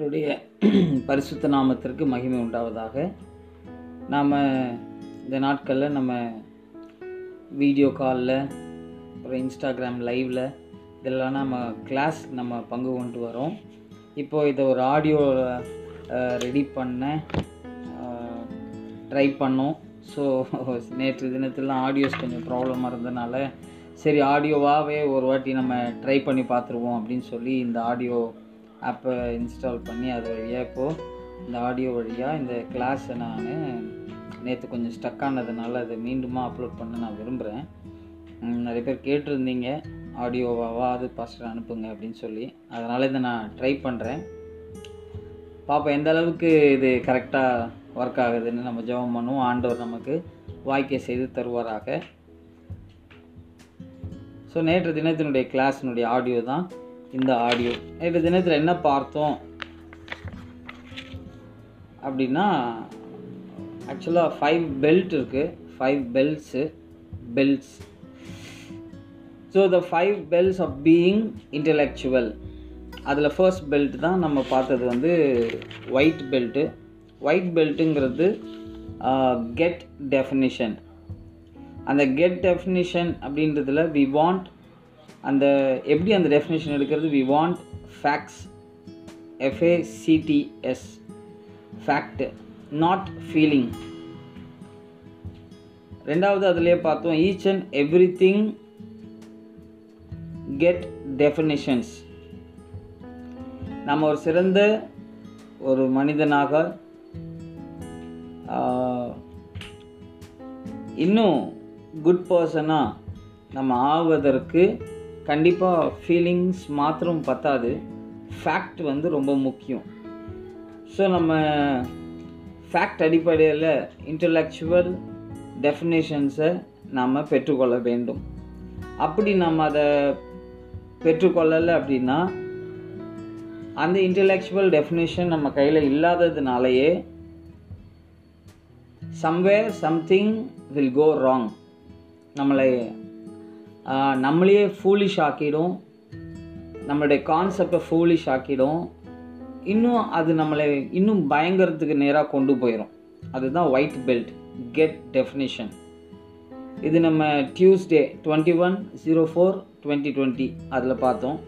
கர்த்தருடைய பரிசுத்த நாமத்திற்கு மகிமை உண்டாவதாக. நாம் இந்த நாட்களில் நம்ம வீடியோ காலில் அப்புறம் இன்ஸ்டாகிராம் லைவில் இதெல்லாம் நம்ம கிளாஸ் நம்ம பங்கு கொண்டு வரோம். இப்போது இதை ஒரு ஆடியோ ரெடி பண்ண ட்ரை பண்ணோம். ஸோ நேற்று தினத்துலாம் ஆடியோஸ் கொஞ்சம் ப்ராப்ளமாக இருந்தனால சரி ஆடியோவாகவே ஒரு வாட்டி நம்ம ட்ரை பண்ணி பார்த்துருவோம் அப்படின்னு சொல்லி இந்த ஆடியோ ஆப்பை இன்ஸ்டால் பண்ணி அது வழியாக இப்போது இந்த ஆடியோ வழியாக இந்த கிளாஸை நான் நேற்று கொஞ்சம் ஸ்டக் ஆனதுனால அதை மீண்டுமா அப்லோட் பண்ண நான் விரும்புகிறேன் நிறைய பேர் கேட்டிருந்தீங்க ஆடியோவாவா அது பாஸ்டர் அனுப்புங்க அப்படின்னு சொல்லி. அதனால் இதை நான் ட்ரை பண்ணுறேன் பார்ப்போம் எந்த அளவுக்கு இது கரெக்டாக ஒர்க் ஆகுதுன்னு நம்ம ஜெபம் பண்ணுவோம். ஆண்டவர் நமக்கு வாய்க்கை செய்து தருவாராக. ஸோ நேற்று தினத்தினுடைய கிளாஸினுடைய ஆடியோ தான். இந்த ஆடியோ நேற்று தினத்தில் என்ன பார்த்தோம்? அப்படின்னா ஆக்சுவலாக ஃபைவ் பெல்ட் இருக்குது five belts belts so the five belts of being intellectual அதில் ஃபர்ஸ்ட் பெல்ட் தான் நம்ம பார்த்தது வந்து ஒயிட் பெல்ட்டு ஒயிட் பெல்ட்டுங்கிறது கெட் டெஃபினிஷன் அந்த கெட் டெஃபினிஷன் அப்படின்றதுல வி வாண்ட் அந்த எப்படி அந்த டெஃபினேஷன் எடுக்கிறது? We want facts F A C T S fact not feeling ரெண்டாவது அதுலேயே பார்த்தோம் each and every thing get definitions நம்ம ஒரு சிறந்த ஒரு மனிதனாக இன்னும் குட் பர்சனாக நம்ம ஆவதற்கு கண்டிப்பாக ஃபீலிங்ஸ் மாத்திரம் பத்தாது. ஃபேக்ட் வந்து ரொம்ப முக்கியம். ஸோ நம்ம ஃபேக்ட் அடிப்படையில் இன்டலெக்சுவல் டெஃபினேஷன்ஸை நாம் பெற்றுக்கொள்ள வேண்டும். அப்படி நம்ம அதை பெற்றுக்கொள்ளலை அப்படின்னா அந்த இன்டலெக்சுவல் டெஃபினேஷன் நம்ம கையில் இல்லாததுனாலேயே somewhere something will go wrong நம்மளை நம்மளையே ஃபூலிஷ் ஆக்கிடும். நம்மளுடைய கான்செப்டை ஃபூலிஷ் ஆக்கிடும். இன்னும் அது நம்மளை இன்னும் பயங்கரத்துக்கு நேராக கொண்டு போயிடும் அதுதான் ஒயிட் பெல்ட் கெட் டெஃபினிஷன் இது நம்ம Tuesday twenty one zero four twenty twenty அதில் பார்த்தோம்.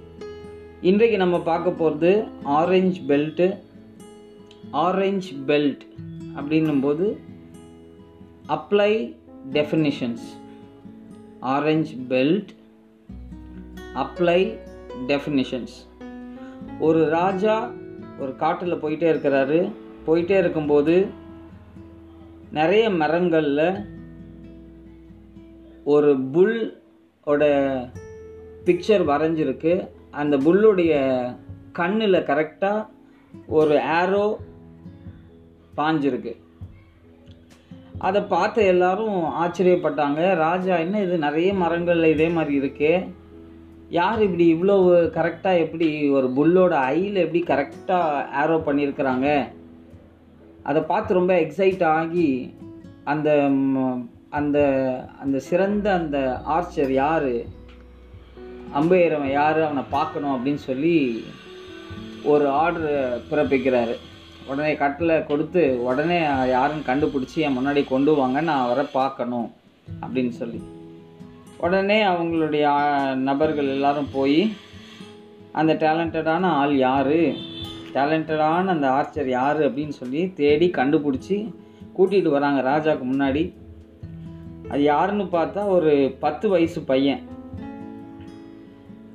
இன்றைக்கு நம்ம பார்க்க போகிறது ஆரஞ்ச் பெல்ட்டு ஆரஞ்ச் பெல்ட் அப்படின்னும் போது apply definitions orange belt apply definitions ஒரு ராஜா ஒரு காட்டில் போயிட்டே இருக்கிறாரு. போயிட்டே இருக்கும்போது நிறைய மரங்களில் ஒரு புல்லோட பிக்சர் வரைஞ்சிருக்கு. அந்த புல்லுடைய கண்ணில் கரெக்டாக ஒரு ஆரோ பாஞ்சிருக்கு. அதை பார்த்த எல்லாரும் ஆச்சரியப்பட்டாங்க. ராஜா என்ன இது? நிறைய மரங்களில் இதே மாதிரி இருக்கே. யார் இப்படி இவ்வளோ கரெக்டாக எப்படி ஒரு புல்லோட ஐயில் எப்படி கரெக்டாக ஆரோ பண்ணியிருக்கிறாங்க? அதை பார்த்து ரொம்ப எக்ஸைட் ஆகி அந்த அந்த அந்த சிறந்த அந்த ஆர்ச்சர் யார்? அம்பையரவன் யார்? அவனை பார்க்கணும் அப்படின்னு சொல்லி ஒரு ஆர்டர் பிறப்பிக்கிறாரு. உடனே கட்டில் கொடுத்து உடனே யாருன்னு கண்டுபிடிச்சி என் முன்னாடி கொண்டு வாங்க நான் அவரை பார்க்கணும் அப்படின்னு சொல்லி. உடனே அவங்களுடைய நபர்கள் எல்லாரும் போய் அந்த டேலண்டடான ஆள் யார்? டேலண்டடான அந்த ஆர்ச்சர் யார்? அப்படின்னு சொல்லி தேடி கண்டுபிடிச்சி கூட்டிகிட்டு வராங்க ராஜாவுக்கு முன்னாடி. அது யாருன்னு பார்த்தா ஒரு பத்து வயசு பையன்.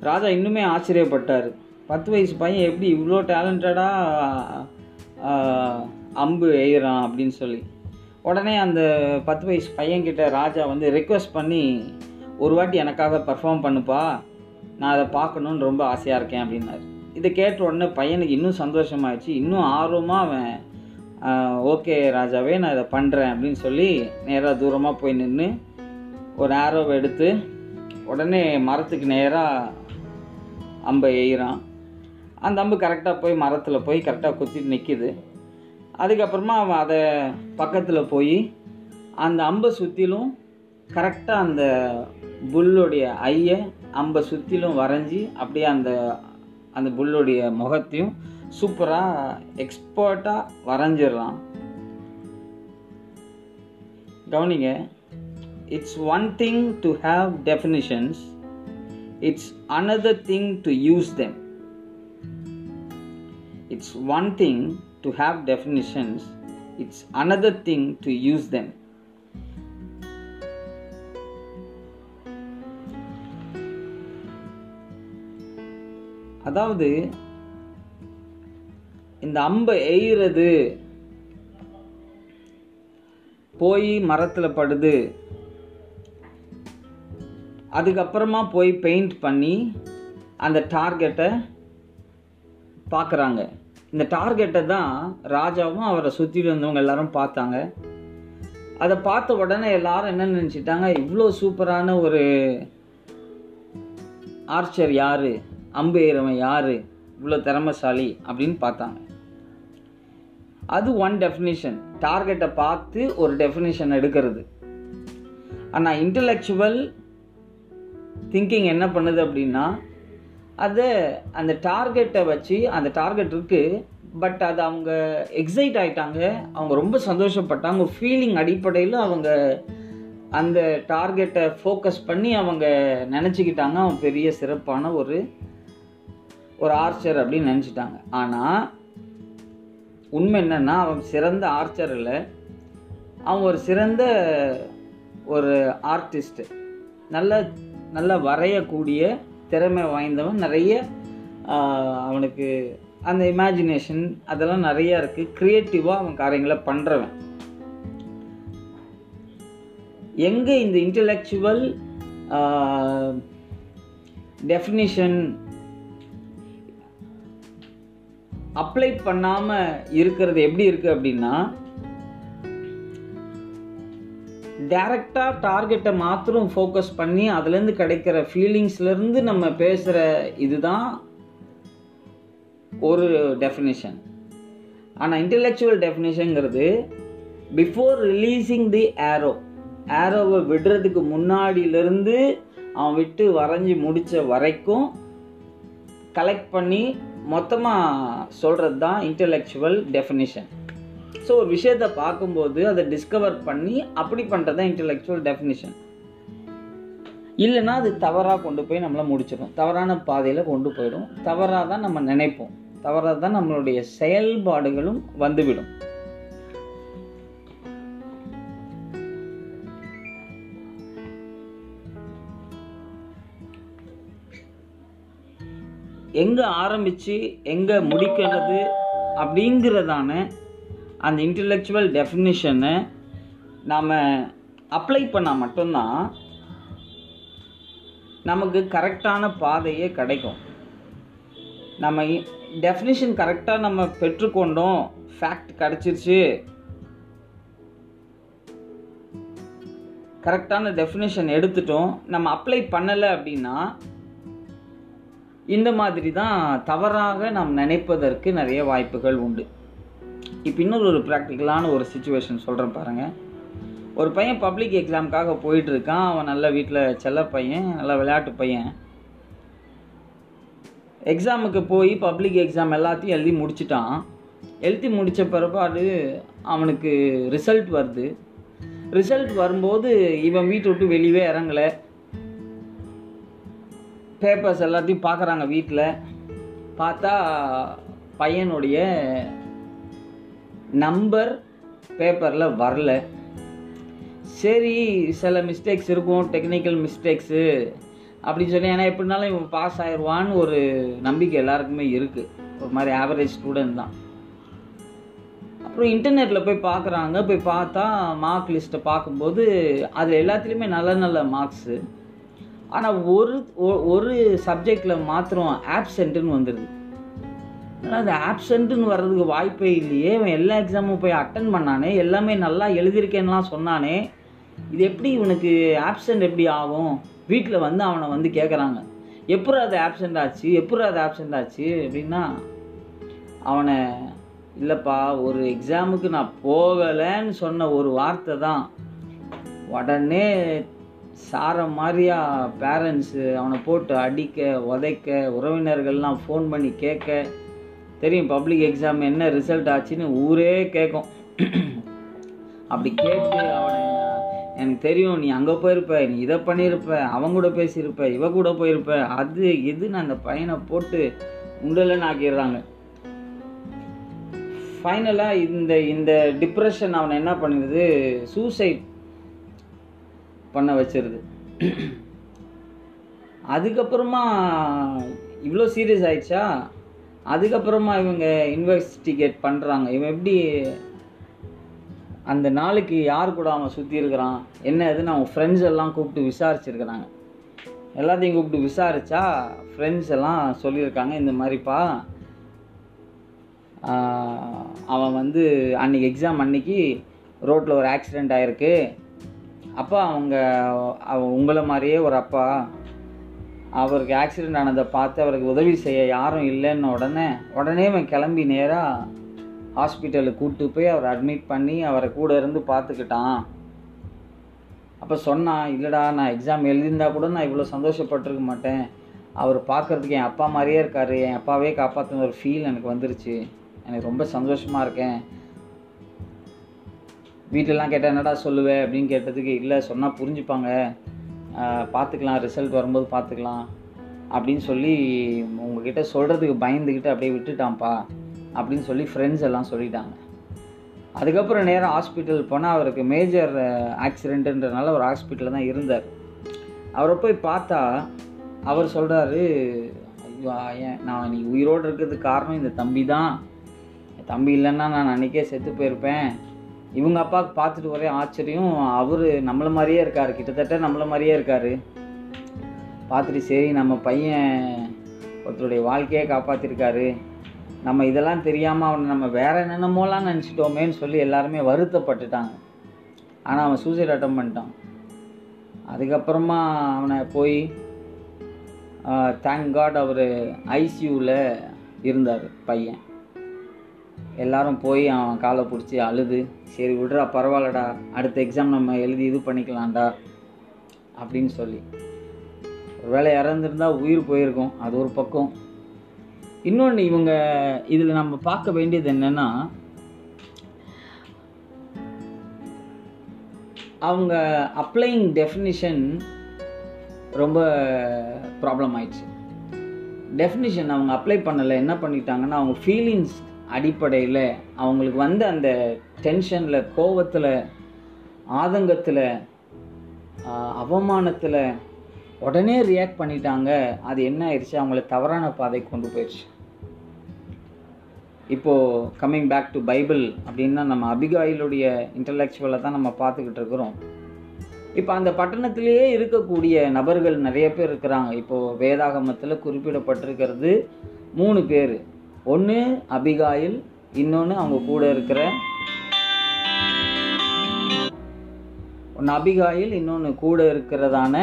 ராஜா இன்னுமே ஆச்சரியப்பட்டார். பத்து வயசு பையன் எப்படி இவ்வளோ டேலண்டடாக அம்பு எய்கிறான் அப்படின்னு சொல்லி. உடனே அந்த பத்து வயசு பையன்கிட்ட ராஜா வந்து ரெக்வஸ்ட் பண்ணி ஒரு வாட்டி எனக்காக பர்ஃபார்ம் பண்ணுப்பா. நான் அதை பார்க்கணுன்னு ரொம்ப ஆசையாக இருக்கேன் அப்படின்னாரு. இதை கேட்ட உடனே பையனுக்கு இன்னும் சந்தோஷமாயிடுச்சு. இன்னும் ஆர்வமாக அவன் ஓகே ராஜாவே நான் இதை பண்ணுறேன் அப்படின்னு சொல்லி நேராக தூரமாக போய் நின்று ஒரு ஆரோவை எடுத்து உடனே மரத்துக்கு நேராக அம்பை எய்கிறான். அந்த அம்பு கரெக்டாக போய் மரத்தில் போய் கரெக்டாக குத்திட்டு நிற்கிது அதுக்கப்புறமா அவன் அதை பக்கத்தில் போய் அந்த அம்பை சுற்றிலும் கரெக்டாக அந்த புல்லுடைய ஐயை அம்பை சுற்றிலும் வரைஞ்சி அப்படியே அந்த அந்த புல்லுடைய முகத்தையும் சூப்பராக எக்ஸ்பர்ட்டாக வரைஞ்சிடலாம். கவனிங்க it's one thing to have definitions it's another thing to use them it's one thing to have definitions it's another thing to use them அதாவது இந்த அம்பை எய்கிறது போய் மரத்தில் படுது. அதுக்கப்புறமா போய் பெயிண்ட் பண்ணி அந்த டார்கெட்டை பார்க்குறாங்க இந்த டார்கெட்டை தான் ராஜாவும் அவரை சுற்றி இருந்தவங்க எல்லாரும் பார்த்தாங்க. அதை பார்த்த உடனே எல்லாரும் என்ன நினச்சிட்டாங்க? இவ்வளோ சூப்பரான ஒரு ஆர்ச்சர் யாரு? அம்பு ஏறவன் யாரு? இவ்வளோ திறமைசாலி அப்படின்னு பார்த்தாங்க. அது ஒன் டெஃபினிஷன் டார்கெட்டை பார்த்து ஒரு டெஃபினிஷன் எடுக்கிறது. ஆனால் இன்டலெக்சுவல் திங்கிங் என்ன பண்ணுது அப்படின்னா அதை அந்த டார்கெட்டை வச்சு அந்த டார்கெட் இருக்குது பட் அது அவங்க எக்ஸைட் ஆகிட்டாங்க அவங்க ரொம்ப சந்தோஷப்பட்டாங்க. ஃபீலிங் அடிப்படையில் அவங்க அந்த டார்கெட்டை ஃபோக்கஸ் பண்ணி அவங்க நினச்சிக்கிட்டாங்க. அவன் பெரிய சிறப்பான ஒரு ஒரு ஆர்ச்சர் அப்படின்னு நினச்சிட்டாங்க. ஆனால் உண்மை என்னென்னா அவன் சிறந்த ஆர்ச்சர் இல்லை. அவன் ஒரு சிறந்த ஒரு ஆர்டிஸ்ட்டு நல்ல நல்லா வரையக்கூடிய திறமை வாய்ந்தவன். நிறைய அவனுக்கு அந்த இமேஜினேஷன் அதெல்லாம் நிறையா இருக்குது க்ரியேட்டிவாக அவன் காரியங்களை பண்ணுறவன் எங்கே இந்த இன்டலெக்சுவல் டெஃபினிஷன் அப்ளை பண்ணாமல் இருக்கிறது எப்படி இருக்குது அப்படின்னா டேரெக்டாக டார்கெட்டை மாத்திரம் ஃபோக்கஸ் பண்ணி அதுலேருந்து கிடைக்கிற ஃபீலிங்ஸ்லேருந்து நம்ம பேசுகிற இதுதான் ஒரு டெஃபினேஷன் ஆனால் இன்டெலெக்சுவல் டெஃபினேஷனுங்கிறது பிஃபோர் ரிலீஸிங் தி ஏரோ ஏரோவை விடுறதுக்கு முன்னாடியிலேருந்து அவன் விட்டு வரைஞ்சி முடித்த வரைக்கும் கலெக்ட் பண்ணி மொத்தமாக சொல்கிறது தான் இன்டெலெக்சுவல் டெஃபினிஷன் ஸோ ஒரு விஷயத்தை பார்க்கும்போது அதை டிஸ்கவர் பண்ணி அப்படி பண்ணுறது தான் இன்டெலெக்சுவல் டெஃபினிஷன் இல்லைன்னா அது தவறாக கொண்டு போய் நம்மளை முடிச்சிடும். தவறான பாதையில் கொண்டு போயிடும். தவறாக தான் நம்ம நினைப்போம். தவறாக தான் நம்மளுடைய செயல்பாடுகளும் வந்துவிடும். எங்கே ஆரம்பித்து எங்கே முடிக்கிறது அப்படிங்கிறதான அந்த இன்டெலெக்சுவல் டெஃபினிஷனை நாம் அப்ளை பண்ணால் மட்டும்தான் நமக்கு கரெக்டான பாதையே கிடைக்கும். நம்ம டெஃபினிஷன் கரெக்டாக நம்ம பெற்றுக்கொண்டோம். ஃபேக்ட் கிடச்சிருச்சு. கரெக்டான டெஃபினிஷன் எடுத்துட்டோம். நம்ம அப்ளை பண்ணலை அப்படின்னா இந்த மாதிரி தான் தவறாக நாம் நினைப்பதற்கு நிறைய வாய்ப்புகள் உண்டு. இப்போ இன்னொரு ஒரு ப்ராக்டிக்கலான ஒரு சுச்சுவேஷன் சொல்கிறேன் பாருங்கள் ஒரு பையன் பப்ளிக் எக்ஸாமுக்காக போயிட்டுருக்கான். அவன் நல்ல வீட்டில் செல்ல பையன் நல்ல விளையாட்டு பையன். எக்ஸாமுக்கு போய் பப்ளிக் எக்ஸாம் எல்லாத்தையும் எழுதி முடிச்சிட்டான். எழுதி முடித்த பிறப்பாடு அவனுக்கு ரிசல்ட் வருது. ரிசல்ட் வரும்போது இவன் வீட்டை விட்டு வெளியவே இறங்கலை. பேப்பர்ஸ் எல்லாத்தையும் பார்க்குறாங்க வீட்டில் பார்த்தா பையனுடைய நம்பர் பேப்பரில் வரல. சரி சில மிஸ்டேக்ஸ் இருக்கும் டெக்னிக்கல் மிஸ்டேக்ஸு அப்படின்னு சொல்லி ஏன்னா எப்படினாலும் இவன் பாஸ் ஆயிடுவான்னு ஒரு நம்பிக்கை எல்லாருக்குமே இருக்குது ஒரு மாதிரி ஆவரேஜ் ஸ்டூடெண்ட் தான். அப்புறம் இன்டர்நெட்டில் போய் பார்க்குறாங்க போய் பார்த்தா மார்க் லிஸ்ட்டை பார்க்கும்போது அதில் எல்லாத்துலேயுமே நல்ல நல்ல மார்க்ஸு ஆனால் ஒரு ஒ- ஒரு சப்ஜெக்டில் மாத்திரம் ஆப்சென்ட்டுன்னு வந்துடுது ஆனால் அது ஆப்சண்ட்டுன்னு வர்றதுக்கு வாய்ப்பே இல்லையே. இவன் எல்லா எக்ஸாமும் போய் அட்டன் பண்ணானே எல்லாமே நல்லா எழுதியிருக்கேன்லாம் சொன்னானே. இது எப்படி இவனுக்கு ஆப்சண்ட் எப்படி ஆகும்? வீட்டில் வந்து அவனை வந்து கேட்குறாங்க எப்படி அது ஆப்சண்ட் ஆச்சு? எப்படி அது ஆப்சண்ட் ஆச்சு? அப்படின்னா அவனை இல்லைப்பா ஒரு எக்ஸாமுக்கு நான் போகலைன்னு சொன்ன ஒரு வார்த்தை தான். உடனே சார மாதிரியா பேரண்ட்ஸு அவனை போட்டு அடிக்க உதைக்க உறவினர்கள்லாம் ஃபோன் பண்ணி கேட்க தெரியும் பப்ளிக் எக்ஸாம் என்ன ரிசல்ட் ஆச்சுன்னு ஊரே கேட்கும் அப்படி கேட்டு அவனை எனக்கு தெரியும் நீ அங்கே போயிருப்ப நீ இதை பண்ணியிருப்ப அவன் கூட பேசியிருப்ப இவ கூட போயிருப்ப. அது எதுன்னு அந்த பையனை போட்டு உண்டலன்னு ஆக்கிடுறாங்க. ஃபைனலாக இந்த இந்த டிப்ரெஷன் அவனை என்ன பண்ணிடுது சூசைட் பண்ண வச்சிருது. அதுக்கப்புறமா இவ்வளோ சீரியஸ் ஆயிடுச்சா? அதுக்கப்புறமா இவங்க இன்வெஸ்டிகேட் பண்ணுறாங்க இவன் எப்படி அந்த நாளைக்கு யார் கூட அவன் சுற்றி இருக்கிறான்? என்ன ஏதுன்னு அவன் ஃப்ரெண்ட்ஸ் எல்லாம் கூப்பிட்டு விசாரிச்சிருக்கிறாங்க. எல்லாத்தையும் கூப்பிட்டு விசாரித்தா ஃப்ரெண்ட்ஸ் எல்லாம் சொல்லியிருக்காங்க இந்த மாதிரிப்பா அவன் வந்து அன்னைக்கு எக்ஸாம் அன்னைக்கு ரோட்டில் ஒரு ஆக்சிடெண்ட் ஆயிருக்கு. அப்பா அவங்க அவ- உங்களை மாதிரியே ஒரு அப்பா அவருக்கு ஆக்சிடெண்ட் ஆனதை பார்த்து அவருக்கு உதவி செய்ய யாரும் இல்லைன்னு உடனே உடனே அவன் கிளம்பி நேராக ஹாஸ்பிட்டலுக்கு கூப்பிட்டு போய் அவரை அட்மிட் பண்ணி அவரை கூட இருந்து பார்த்துக்கிட்டான். அப்போ சொன்னான் இல்லைடா நான் எக்ஸாம் எழுதியிருந்தா கூட நான் இவ்வளோ சந்தோஷப்பட்டிருக்க மாட்டேன். அவர் பார்க்கறதுக்கு என் அப்பா மாதிரியே இருக்காரு. என் அப்பாவே காப்பாற்றின ஒரு ஃபீல் எனக்கு வந்துருச்சு. எனக்கு ரொம்ப சந்தோஷமாக இருக்கேன். வீட்டிலலாம் கேட்டால் என்னடா சொல்லுவேன் அப்படின்னு கேட்டதுக்கு இல்லை சொன்னால் புரிஞ்சுப்பாங்க. பார்த்துக்கலாம் ரிசல்ட் வரும்போது பார்த்துக்கலாம் அப்படின்னு சொல்லி உங்ககிட்ட சொல்கிறதுக்கு பயந்துக்கிட்டு அப்படியே விட்டுட்டான்ப்பா அப்படின்னு சொல்லி ஃப்ரெண்ட்ஸ் எல்லாம் சொல்லிட்டாங்க. அதுக்கப்புறம் நேராக ஹாஸ்பிட்டல் போனால் அவருக்கு மேஜர் ஆக்சிடென்ட்டுன்றனால ஒரு ஹாஸ்பிட்டலில் தான் இருந்தார். அவரை போய் பார்த்தா அவர் சொல்கிறாரு ஐயோ ஏன் நான் நீ உயிரோடு இருக்கிறதுக்கு காரணம் இந்த தம்பி தான் தம்பி இல்லைன்னா நான் அன்றைக்கே செத்து போயிருப்பேன். இவங்க அப்பாவுக்கு பார்த்துட்டு ஒரே ஆச்சரியம் அவர் நம்மள மாதிரியே இருக்கார். கிட்டத்தட்ட நம்மள மாதிரியே இருக்கார். பார்த்துட்டு சரி நம்ம பையன் ஒருத்தருடைய வாழ்க்கையை காப்பாற்றிருக்காரு நம்ம இதெல்லாம் தெரியாமல் அவனை நம்ம வேற என்னென்னமோலாம் நினச்சிட்டோமேன்னு சொல்லி எல்லாருமே வருத்தப்பட்டுட்டாங்க. ஆனால் அவன் சூசைட் அட்டம் பண்ணிட்டான். அதுக்கப்புறமா அவனை போய் தேங்க் காட் அவர் ஐசியூவில் இருந்தார் பையன். எல்லாரும் போய் அவன் காலை பிடிச்சி அழுது சரி விட்றா பரவாயில்லடா அடுத்த எக்ஸாம் நம்ம எழுதி இது பண்ணிக்கலாம்டா அப்படின்னு சொல்லி. ஒருவேளை இறந்துருந்தா உயிர் போயிருக்கும் அது ஒரு பக்கம். இன்னொன்று இவங்க இதில் நம்ம பார்க்க வேண்டியது என்னென்னா அவங்க அப்ளைங் டெஃபினிஷன் ரொம்ப ப்ராப்ளம் ஆயிடுச்சு. டெஃபினிஷன் அவங்க அப்ளை பண்ணலை என்ன பண்ணிட்டாங்கன்னா அவங்க ஃபீலிங்ஸ் அடிப்படையில் அவங்களுக்கு வந்து அந்த டென்ஷனில் கோவத்தில் ஆதங்கத்தில் அவமானத்தில் உடனே ரியாக்ட் பண்ணிட்டாங்க. அது என்ன ஆயிடுச்சு? அவங்கள தவறான பாதை கொண்டு போயிடுச்சு. இப்போது கம்மிங் பேக் டு பைபிள் அப்படின்னா நம்ம அபிகாயிலுடைய இன்டலெக்சுவலை தான் நம்ம பார்த்துக்கிட்டு இருக்கிறோம். இப்போ அந்த பட்டணத்திலேயே இருக்கக்கூடிய நபர்கள் நிறைய பேர் இருக்கிறாங்க. இப்போது வேதாகமத்தில் குறிப்பிடப்பட்டிருக்கிறது மூணு பேர். ஒன்று அபிகாயில் இன்னொன்று அவங்க கூட இருக்கிற ஒன்று அபிகாயில் இன்னொன்று கூட இருக்கிறதான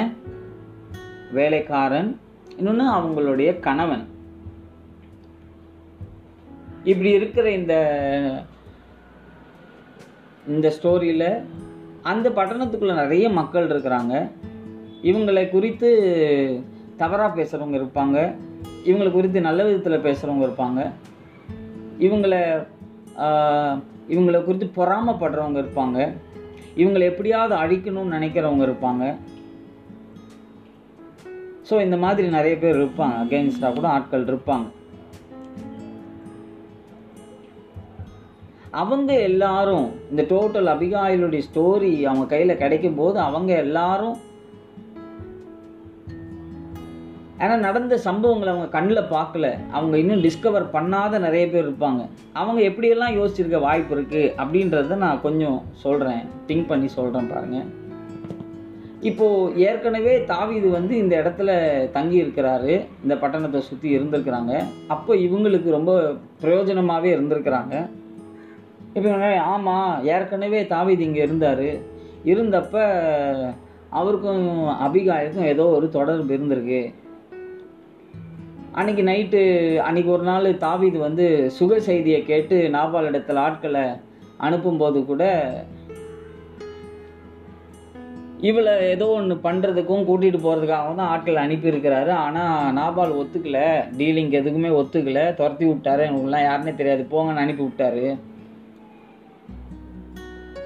வேலைக்காரன் இன்னொன்று அவங்களுடைய கணவன். இப்படி இருக்கிற இந்த இந்த ஸ்டோரியில் அந்த பட்டணத்துக்குள்ள நிறைய மக்கள் இருக்கிறாங்க. இவங்களை குறித்து தவறாக பேசுகிறவங்க இருப்பாங்க. இவங்களை குறித்து நல்ல விதத்தில் பேசுகிறவங்க இருப்பாங்க. இவங்களை இவங்களை குறித்து பொறாமப்படுறவங்க இருப்பாங்க. இவங்களை எப்படியாவது அழிக்கணும்னு நினைக்கிறவங்க இருப்பாங்க. ஸோ இந்த மாதிரி நிறைய பேர் இருப்பாங்க. அகெயின்ஸ்டாக கூட ஆட்கள் இருப்பாங்க. அவங்க எல்லாரும் இந்த டோட்டல் அபிகாயிலுடைய ஸ்டோரி அவங்க கையில் கிடைக்கும் போது அவங்க எல்லாரும் ஆனால் நடந்த சம்பவங்களை அவங்க கண்ணில் பார்க்கல அவங்க இன்னும் டிஸ்கவர் பண்ணாத நிறைய பேர் இருப்பாங்க. அவங்க எப்படியெல்லாம் யோசிச்சிருக்க வாய்ப்பு இருக்குது அப்படின்றத நான் கொஞ்சம் சொல்கிறேன் திங்க் பண்ணி சொல்கிறேன் பாருங்க. இப்போது ஏற்கனவே தாவிது வந்து இந்த இடத்துல தங்கி இருக்கிறாரு. இந்த பட்டணத்தை சுற்றி இருந்திருக்கிறாங்க. அப்போ இவங்களுக்கு ரொம்ப பிரயோஜனமாகவே இருந்திருக்கிறாங்க. இப்போ ஆமாம் ஏற்கனவே தாவிது இங்கே இருந்தார். இருந்தப்போ அவருக்கும் அபிகாய்க்கும் ஏதோ ஒரு தொடர்பு இருந்திருக்கு. அன்னைக்கு நைட்டு அன்னைக்கு ஒரு நாள் தாவீது வந்து சுக செய்தியை கேட்டு நாபால் இடத்துல ஆட்களை அனுப்பும்போது கூட இவளை ஏதோ ஒன்று பண்ணுறதுக்கும் கூட்டிகிட்டு போகிறதுக்காக தான் ஆட்களை அனுப்பியிருக்கிறாரு. ஆனால் நாபால் ஒத்துக்கலை. டீலிங் எதுக்குமே ஒத்துக்கலை. துரத்தி விட்டாரு. எங்களுக்குலாம் யாருன்னே தெரியாது. போங்கன்னு அனுப்பி விட்டாரு.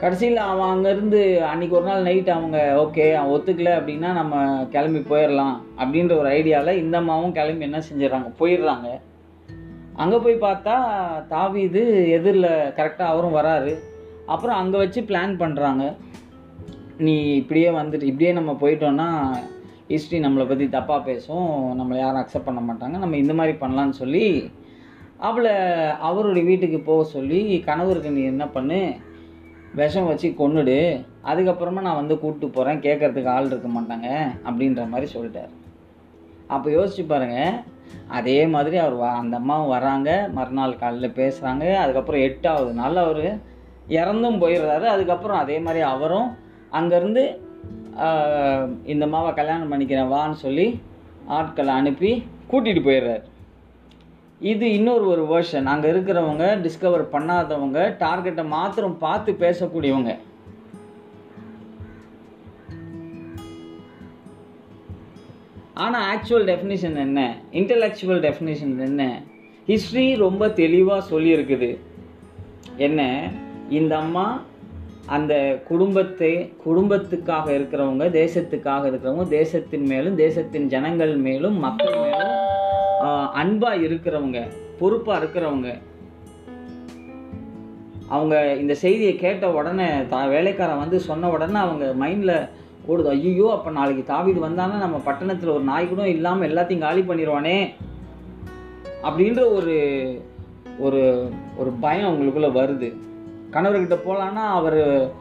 கடைசியில் அவன் அங்கேருந்து அன்றைக்கி ஒரு நாள் நைட் அவங்க ஓகே அவன் ஒத்துக்கல அப்படின்னா நம்ம கிளம்பி போயிடலாம் அப்படின்ற ஒரு ஐடியாவில் இந்த அம்மாவும் கிளம்பி என்ன செஞ்சிடறாங்க? போயிடுறாங்க. அங்கே போய் பார்த்தா தாவி இது எதிரில் கரெக்டாக அவரும் வராரு. அப்புறம் அங்கே வச்சு பிளான் பண்ணுறாங்க நீ இப்படியே வந்துட்டு இப்படியே நம்ம போயிட்டோன்னா ஹிஸ்ட்ரி நம்மளை பற்றி தப்பாக பேசும். நம்மளை யாரும் அக்செப்ட் பண்ண மாட்டாங்க. நம்ம இந்த மாதிரி பண்ணலான்னு சொல்லி அவளை அவருடைய வீட்டுக்கு போக சொல்லி கணவருக்கு நீ என்ன பண்ணு? விஷம் வச்சு கொண்டுடு அதுக்கப்புறமா நான் வந்து கூப்பிட்டு போகிறேன் கேட்கறதுக்கு ஆள் இருக்க மாட்டாங்க அப்படின்ற மாதிரி சொல்லிட்டார். அப்போ யோசிச்சு பாருங்க அதே மாதிரி அவர் அந்த அம்மாவும் வராங்க மறுநாள் காலையில் பேசுகிறாங்க அதுக்கப்புறம் எட்டாவது நாள் அவர் இறந்தும் போயிடுறாரு. அதுக்கப்புறம் அதே மாதிரி அவரும் அங்கேருந்து இந்த அம்மாவை கல்யாணம் பண்ணிக்கிறேன் வான்னு சொல்லி ஆட்களை அனுப்பி கூட்டிகிட்டு போயிடுறாரு. இது இன்னொரு ஒரு வேர்ஷன் அங்கே இருக்கிறவங்க டிஸ்கவர் பண்ணாதவங்க டார்கெட்டை மாத்திரம் பார்த்து பேசக்கூடியவங்க. ஆனால் ஆக்சுவல் டெஃபினிஷன் என்ன? இன்டலெக்சுவல் டெஃபினிஷன் என்ன? ஹிஸ்ட்ரி ரொம்ப தெளிவாக சொல்லியிருக்குது. என்ன? இந்த அம்மா அந்த குடும்பத்தை குடும்பத்துக்காக இருக்கிறவங்க தேசத்துக்காக இருக்கிறவங்க தேசத்தின் மேலும் தேசத்தின் ஜனங்கள் மேலும் மக்கள் மேலும் அன்பாக இருக்கிறவங்க பொறுப்பாக இருக்கிறவங்க அவங்க இந்த செய்தியை கேட்ட உடனே தா வேலைக்காரன் வந்து சொன்ன உடனே அவங்க மைண்டில் ஓடுது. ஐயோ அப்போ நாளைக்கு தாவிது வந்தானா? நம்ம பட்டணத்தில் ஒரு நாய் கூட இல்லாமல் எல்லாத்தையும் காலி பண்ணிடுவானே அப்படின்ற ஒரு ஒரு ஒரு பயம் அவங்களுக்குள்ள வருது. கணவர்கிட்ட போகலான்னா அவர்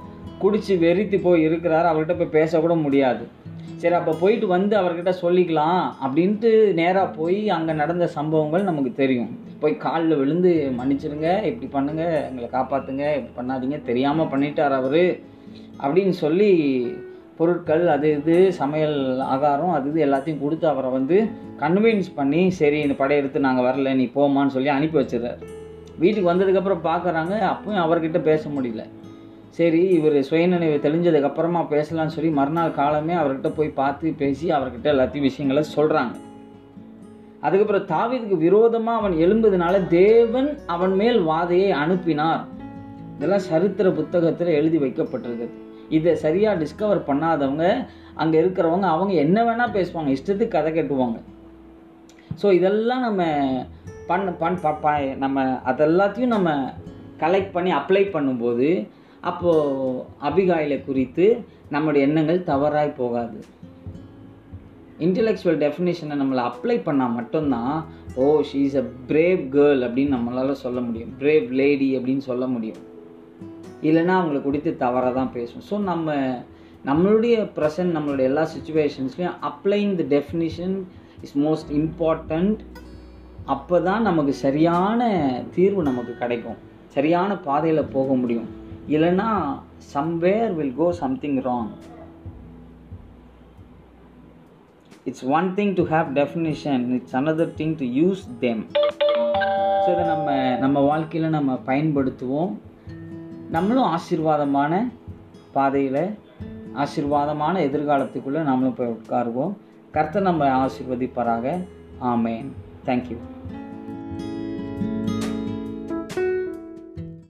குடிச்சு வெறித்து போய் இருக்கிறாரு. அவர்கிட்ட போய் பேசக்கூட முடியாது. சரி அப்போ போயிட்டு வந்து அவர்கிட்ட சொல்லிக்கலாம் அப்படின்ட்டு நேராக போய் அங்கே நடந்த சம்பவங்கள் நமக்கு தெரியும். போய் காலில் விழுந்து மன்னிச்சிருங்க இப்படி பண்ணுங்க எங்களை காப்பாற்றுங்க இப்படி பண்ணாதீங்க தெரியாமல் பண்ணிட்டார் அவர் அப்படின்னு சொல்லி பொருட்கள் அது இது சமையல் ஆகாரம் அது இது எல்லாத்தையும் கொடுத்து அவரை வந்து கன்வின்ஸ் பண்ணி சரி இந்த படையெடுத்து நாங்கள் வரல நீ போமான்னு சொல்லி அனுப்பி வச்சிடுறாரு. வீட்டுக்கு வந்ததுக்கப்புறம் பார்க்குறாங்க அப்பவும் அவர்கிட்ட பேச முடியல. சரி இவர் சுயநினைவு தெளிஞ்சதுக்கப்புறமா பேசலாம்னு சொல்லி மறுநாள் காலமே அவர்கிட்ட போய் பார்த்து பேசி அவர்கிட்ட எல்லாத்தையும் விஷயங்களை சொல்கிறாங்க அதுக்கப்புறம் தாவீதுக்கு விரோதமாக அவன் எழும்புறதுனால தேவன் அவன் மேல் வாதையை அனுப்பினார். இதெல்லாம் சரித்திர புத்தகத்தில் எழுதி வைக்கப்பட்டிருக்குது. இதை சரியாக டிஸ்கவர் பண்ணாதவங்க அங்கே இருக்கிறவங்க அவங்க என்ன வேணால் பேசுவாங்க இஷ்டத்துக்கு கதை கட்டுவாங்க. ஸோ இதெல்லாம் நம்ம பண்ண பண் ப ப- நம்ம அதெல்லாத்தையும் நம்ம கலெக்ட் பண்ணி அப்ளை பண்ணும்போது அப்போது அபிகாயிலை குறித்து நம்முடைய எண்ணங்கள் தவறாய் போகாது. இன்டெலெக்சுவல் டெஃபினேஷனை நம்மளை அப்ளை பண்ணால் மட்டும்தான் ஓ she is a brave girl அப்படின்னு நம்மளால் சொல்ல முடியும். பிரேவ் லேடி அப்படின்னு சொல்ல முடியும். இல்லைன்னா அவங்களை குறித்து தவறாக தான் பேசும் ஸோ நம்ம நம்மளுடைய ப்ரெசன்ட் நம்மளுடைய எல்லா சுச்சுவேஷன்ஸ்லையும் applying the definition is most important அப்போ தான் நமக்கு சரியான தீர்வு நமக்கு கிடைக்கும். சரியான பாதையில் போக முடியும். இல்லைன்னா somewhere will go something wrong it's one thing to have definition it's another thing to use them so இதை நம்ம நம்ம வாழ்க்கையில் நம்ம பயன்படுத்துவோம். நம்மளும் ஆசீர்வாதமான பாதையில் ஆசீர்வாதமான எதிர்காலத்துக்குள்ளே நம்மளும் போய் உட்காருவோம். கர்த்தர் நம்ம ஆசீர்வதிப்பாராக. ஆமேன். தேங்க்யூ